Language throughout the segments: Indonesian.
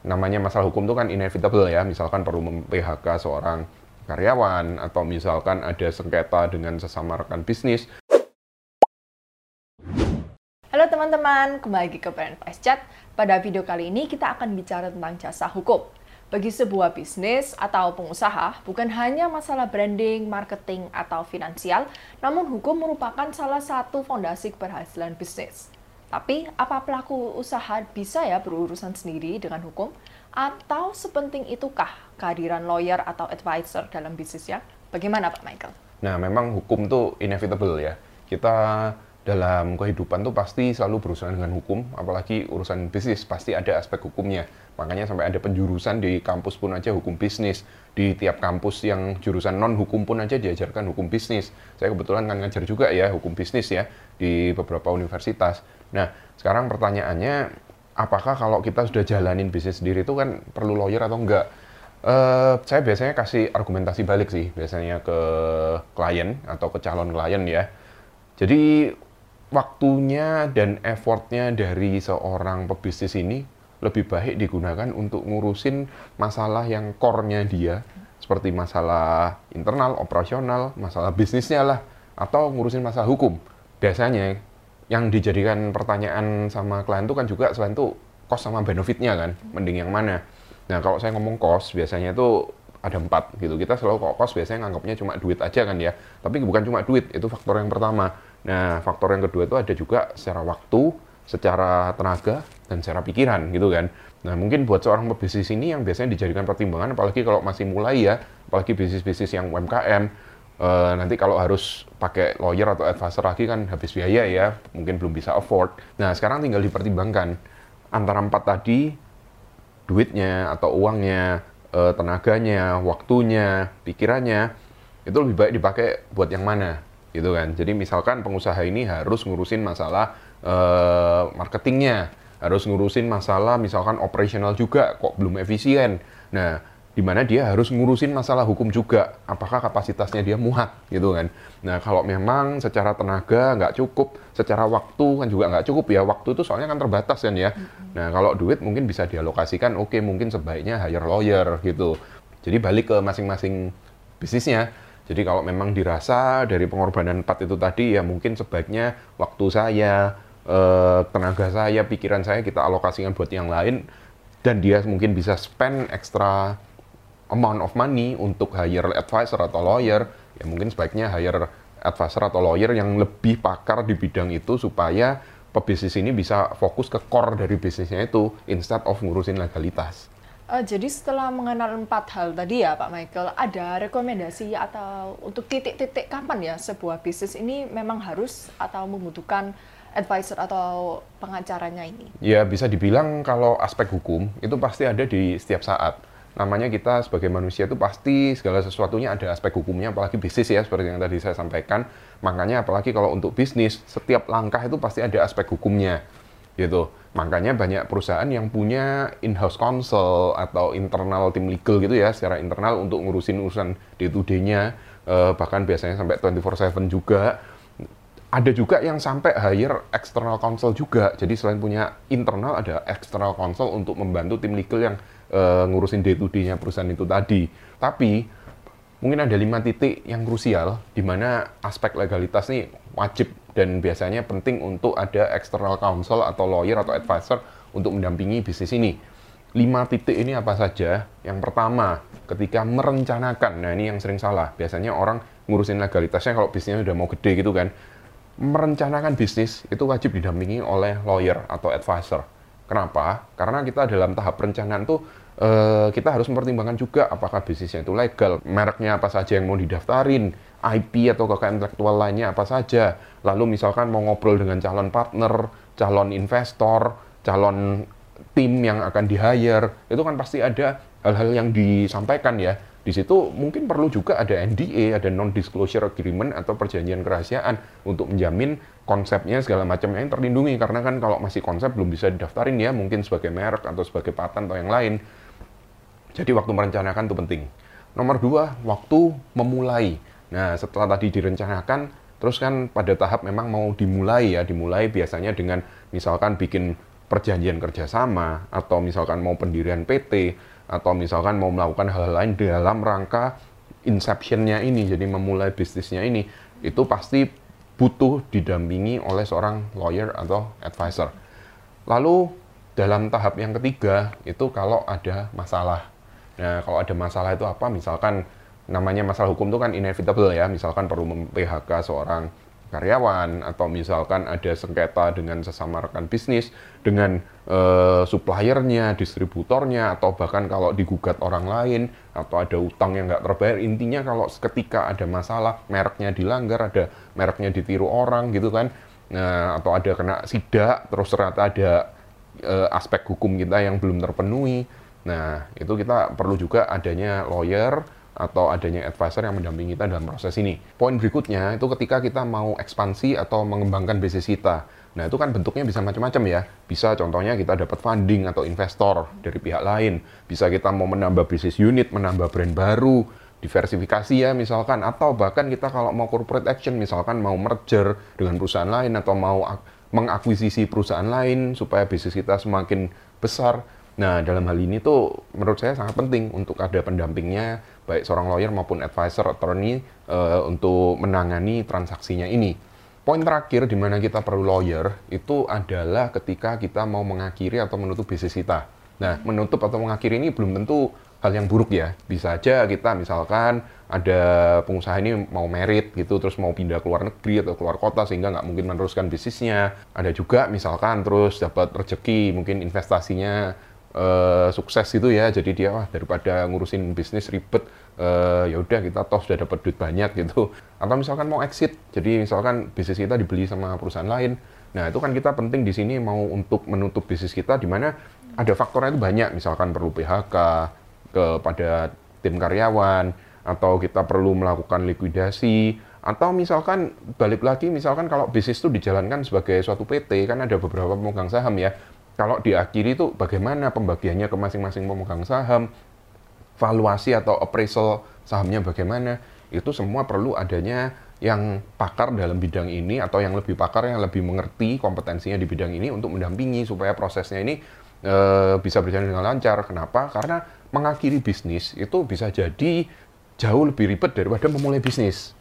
namanya masalah hukum itu kan inevitable ya, misalkan perlu mem-PHK seorang karyawan atau misalkan ada sengketa dengan sesama rekan bisnis. Halo teman-teman, kembali lagi ke Brand Price Chat. Pada video kali ini kita akan bicara tentang jasa hukum. Bagi sebuah bisnis atau pengusaha, bukan hanya masalah branding, marketing, atau finansial, namun hukum merupakan salah satu fondasi keberhasilan bisnis. Tapi, apa pelaku usaha bisa ya berurusan sendiri dengan hukum? Atau sepenting itukah kehadiran lawyer atau advisor dalam bisnisnya? Bagaimana Pak Michael? Nah, memang hukum itu inevitable ya. Kita dalam kehidupan tuh pasti selalu berurusan dengan hukum, apalagi urusan bisnis pasti ada aspek hukumnya. Makanya sampai ada penjurusan di kampus pun aja hukum bisnis. Di tiap kampus yang jurusan non hukum pun aja diajarkan hukum bisnis. Saya kebetulan kan ngajar juga ya hukum bisnis ya di beberapa universitas. Nah, sekarang pertanyaannya apakah kalau kita sudah jalanin bisnis sendiri itu kan perlu lawyer atau enggak? Uh, saya biasanya kasih argumentasi balik sih biasanya ke klien atau ke calon klien ya. Jadi waktunya dan effortnya dari seorang pebisnis ini lebih baik digunakan untuk ngurusin masalah yang core-nya dia, seperti masalah internal, operasional, masalah bisnisnya lah, atau ngurusin masalah hukum. Biasanya yang dijadikan pertanyaan sama klien itu kan juga selain itu cost sama benefitnya kan, mending yang mana. Nah kalau saya ngomong cost, biasanya itu ada empat gitu. Kita selalu kok cost biasanya nganggapnya cuma duit aja kan ya. Tapi bukan cuma duit, itu faktor yang pertama. Nah, faktor yang kedua itu ada juga secara waktu, secara tenaga, dan secara pikiran gitu kan. Nah, mungkin buat seorang pebisnis ini yang biasanya dijadikan pertimbangan, apalagi kalau masih mulai ya, apalagi bisnis-bisnis yang UMKM, uh, nanti kalau harus pakai lawyer atau advisor lagi kan habis biaya ya, mungkin belum bisa afford. Nah, sekarang tinggal dipertimbangkan antara empat tadi, duitnya atau uangnya, uh, tenaganya, waktunya, pikirannya, itu lebih baik dipakai buat yang mana gitu kan. Jadi misalkan pengusaha ini harus ngurusin masalah uh, marketingnya, harus ngurusin masalah misalkan operasional juga kok belum efisien. Nah, di mana dia harus ngurusin masalah hukum juga, apakah kapasitasnya dia muat gitu kan. Nah kalau memang secara tenaga nggak cukup, secara waktu kan juga nggak cukup ya, waktu itu soalnya kan terbatas kan ya. Nah kalau duit mungkin bisa dialokasikan, oke okay, mungkin sebaiknya hire lawyer gitu. Jadi balik ke masing-masing bisnisnya. Jadi kalau memang dirasa dari pengorbanan empat itu tadi ya mungkin sebaiknya waktu saya, eh, tenaga saya, pikiran saya kita alokasikan buat yang lain dan dia mungkin bisa spend ekstra amount of money untuk hire advisor atau lawyer, ya mungkin sebaiknya hire advisor atau lawyer yang lebih pakar di bidang itu supaya pebisnis ini bisa fokus ke core dari bisnisnya itu instead of ngurusin legalitas. Uh, jadi setelah mengenal empat hal tadi ya Pak Michael, ada rekomendasi atau untuk titik-titik kapan ya sebuah bisnis ini memang harus atau membutuhkan advisor atau pengacaranya ini? Ya bisa dibilang kalau aspek hukum itu pasti ada di setiap saat. Namanya kita sebagai manusia itu pasti segala sesuatunya ada aspek hukumnya, apalagi bisnis ya seperti yang tadi saya sampaikan. Makanya apalagi kalau untuk bisnis, setiap langkah itu pasti ada aspek hukumnya gitu. Makanya banyak perusahaan yang punya in-house counsel atau internal tim legal gitu ya, secara internal untuk ngurusin urusan day-to-day-nya, eh, bahkan biasanya sampai 24/7 juga. Ada juga yang sampai hire external counsel juga. Jadi selain punya internal ada external counsel untuk membantu tim legal yang eh, ngurusin day-to-day-nya perusahaan itu tadi. Tapi mungkin ada lima titik yang krusial di mana aspek legalitas nih wajib dan biasanya penting untuk ada external counsel atau lawyer atau advisor untuk mendampingi bisnis ini. Lima titik ini apa saja? Yang pertama, ketika merencanakan, nah ini yang sering salah. Biasanya orang ngurusin legalitasnya kalau bisnisnya udah mau gede gitu kan. Merencanakan bisnis itu wajib didampingi oleh lawyer atau advisor. Kenapa? Karena kita dalam tahap perencanaan tuh eh, kita harus mempertimbangkan juga apakah bisnisnya itu legal, mereknya apa saja yang mau didaftarin, IP atau kekayaan intelektual lainnya apa saja. Lalu misalkan mau ngobrol dengan calon partner, calon investor, calon tim yang akan di-hire, itu kan pasti ada hal-hal yang disampaikan ya. Di situ mungkin perlu juga ada NDA, ada non-disclosure agreement atau perjanjian kerahasiaan untuk menjamin konsepnya segala macamnya yang terlindungi. Karena kan kalau masih konsep belum bisa didaftarin ya, mungkin sebagai merek atau sebagai patent atau yang lain. Jadi waktu merencanakan itu penting. Nomor dua, waktu memulai. Nah, setelah tadi direncanakan, terus kan pada tahap memang mau dimulai ya, dimulai biasanya dengan misalkan bikin perjanjian kerjasama atau misalkan mau pendirian PT atau misalkan mau melakukan hal lain dalam rangka inceptionnya ini jadi memulai bisnisnya ini itu pasti butuh didampingi oleh seorang lawyer atau advisor. Lalu dalam tahap yang ketiga itu kalau ada masalah. Nah, kalau ada masalah itu apa? Misalkan namanya masalah hukum itu kan inevitable ya. Misalkan perlu mem-PHK seorang karyawan atau misalkan ada sengketa dengan sesama rekan bisnis dengan uh, suppliernya, distributornya atau bahkan kalau digugat orang lain atau ada utang yang nggak terbayar intinya kalau ketika ada masalah mereknya dilanggar ada mereknya ditiru orang gitu kan nah atau ada kena sidak terus ternyata ada uh, aspek hukum kita yang belum terpenuhi nah itu kita perlu juga adanya lawyer atau adanya advisor yang mendampingi kita dalam proses ini. Poin berikutnya itu ketika kita mau ekspansi atau mengembangkan bisnis kita. Nah, itu kan bentuknya bisa macam-macam ya. Bisa contohnya kita dapat funding atau investor dari pihak lain. Bisa kita mau menambah bisnis unit, menambah brand baru, diversifikasi ya misalkan. Atau bahkan kita kalau mau corporate action, misalkan mau merger dengan perusahaan lain atau mau mengakuisisi perusahaan lain supaya bisnis kita semakin besar Nah, dalam hal ini tuh menurut saya sangat penting untuk ada pendampingnya, baik seorang lawyer maupun advisor, attorney, uh, untuk menangani transaksinya ini. Poin terakhir di mana kita perlu lawyer itu adalah ketika kita mau mengakhiri atau menutup bisnis kita. Nah, menutup atau mengakhiri ini belum tentu hal yang buruk ya. Bisa aja kita misalkan ada pengusaha ini mau merit gitu, terus mau pindah ke luar negeri atau keluar kota sehingga nggak mungkin meneruskan bisnisnya. Ada juga misalkan terus dapat rezeki, mungkin investasinya uh, sukses itu ya. Jadi dia wah daripada ngurusin bisnis ribet uh, ya udah kita toh sudah dapat duit banyak gitu. Atau misalkan mau exit jadi misalkan bisnis kita dibeli sama perusahaan lain. Nah itu kan kita penting di sini mau untuk menutup bisnis kita di mana ada faktornya itu banyak. Misalkan perlu PHK kepada tim karyawan atau kita perlu melakukan likuidasi atau misalkan balik lagi misalkan kalau bisnis itu dijalankan sebagai suatu PT kan ada beberapa pemegang saham ya kalau diakhiri itu bagaimana pembagiannya ke masing-masing pemegang saham, valuasi atau appraisal sahamnya bagaimana, itu semua perlu adanya yang pakar dalam bidang ini atau yang lebih pakar yang lebih mengerti kompetensinya di bidang ini untuk mendampingi supaya prosesnya ini e, bisa berjalan dengan lancar. Kenapa? Karena mengakhiri bisnis itu bisa jadi jauh lebih ribet daripada memulai bisnis.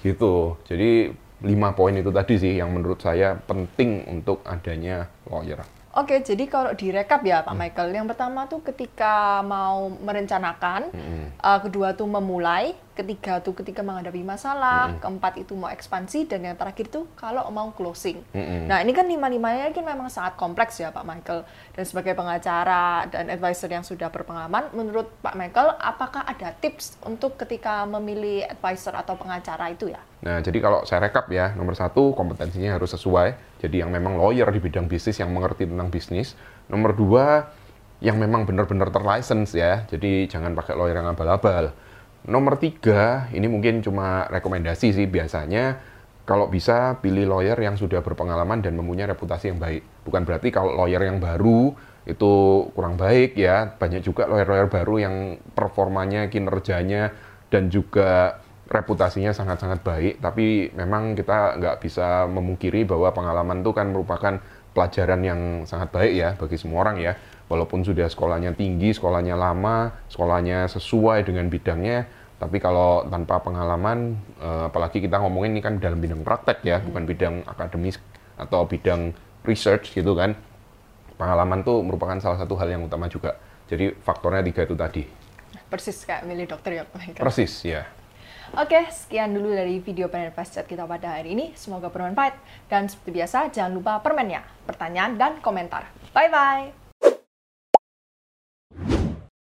Gitu. Jadi lima poin itu tadi sih yang menurut saya penting untuk adanya lawyer. Oke, jadi kalau direkap ya Pak hmm. Michael, yang pertama tuh ketika mau merencanakan, hmm. uh, kedua tuh memulai, ketiga tuh ketika menghadapi masalah, mm -hmm. keempat itu mau ekspansi, dan yang terakhir tuh kalau mau closing. Mm -hmm. Nah ini kan lima-limanya kan memang sangat kompleks ya Pak Michael. Dan sebagai pengacara dan advisor yang sudah berpengalaman, menurut Pak Michael, apakah ada tips untuk ketika memilih advisor atau pengacara itu ya? Nah jadi kalau saya rekap ya, nomor satu kompetensinya harus sesuai. Jadi yang memang lawyer di bidang bisnis yang mengerti tentang bisnis. Nomor dua, yang memang benar-benar terlicense ya. Jadi jangan pakai lawyer yang abal-abal Nomor tiga, ini mungkin cuma rekomendasi sih biasanya kalau bisa pilih lawyer yang sudah berpengalaman dan mempunyai reputasi yang baik. Bukan berarti kalau lawyer yang baru itu kurang baik ya. Banyak juga lawyer-lawyer baru yang performanya, kinerjanya, dan juga reputasinya sangat-sangat baik. Tapi memang kita nggak bisa memungkiri bahwa pengalaman itu kan merupakan pelajaran yang sangat baik ya bagi semua orang ya walaupun sudah sekolahnya tinggi, sekolahnya lama, sekolahnya sesuai dengan bidangnya, tapi kalau tanpa pengalaman, eh, apalagi kita ngomongin ini kan dalam bidang praktek ya, hmm. bukan bidang akademis atau bidang research gitu kan, pengalaman tuh merupakan salah satu hal yang utama juga. Jadi faktornya tiga itu tadi. Persis kayak milih dokter ya Persis, ya. Oke, sekian dulu dari video panel fast chat kita pada hari ini. Semoga bermanfaat. Dan seperti biasa, jangan lupa permennya, pertanyaan, dan komentar. Bye-bye!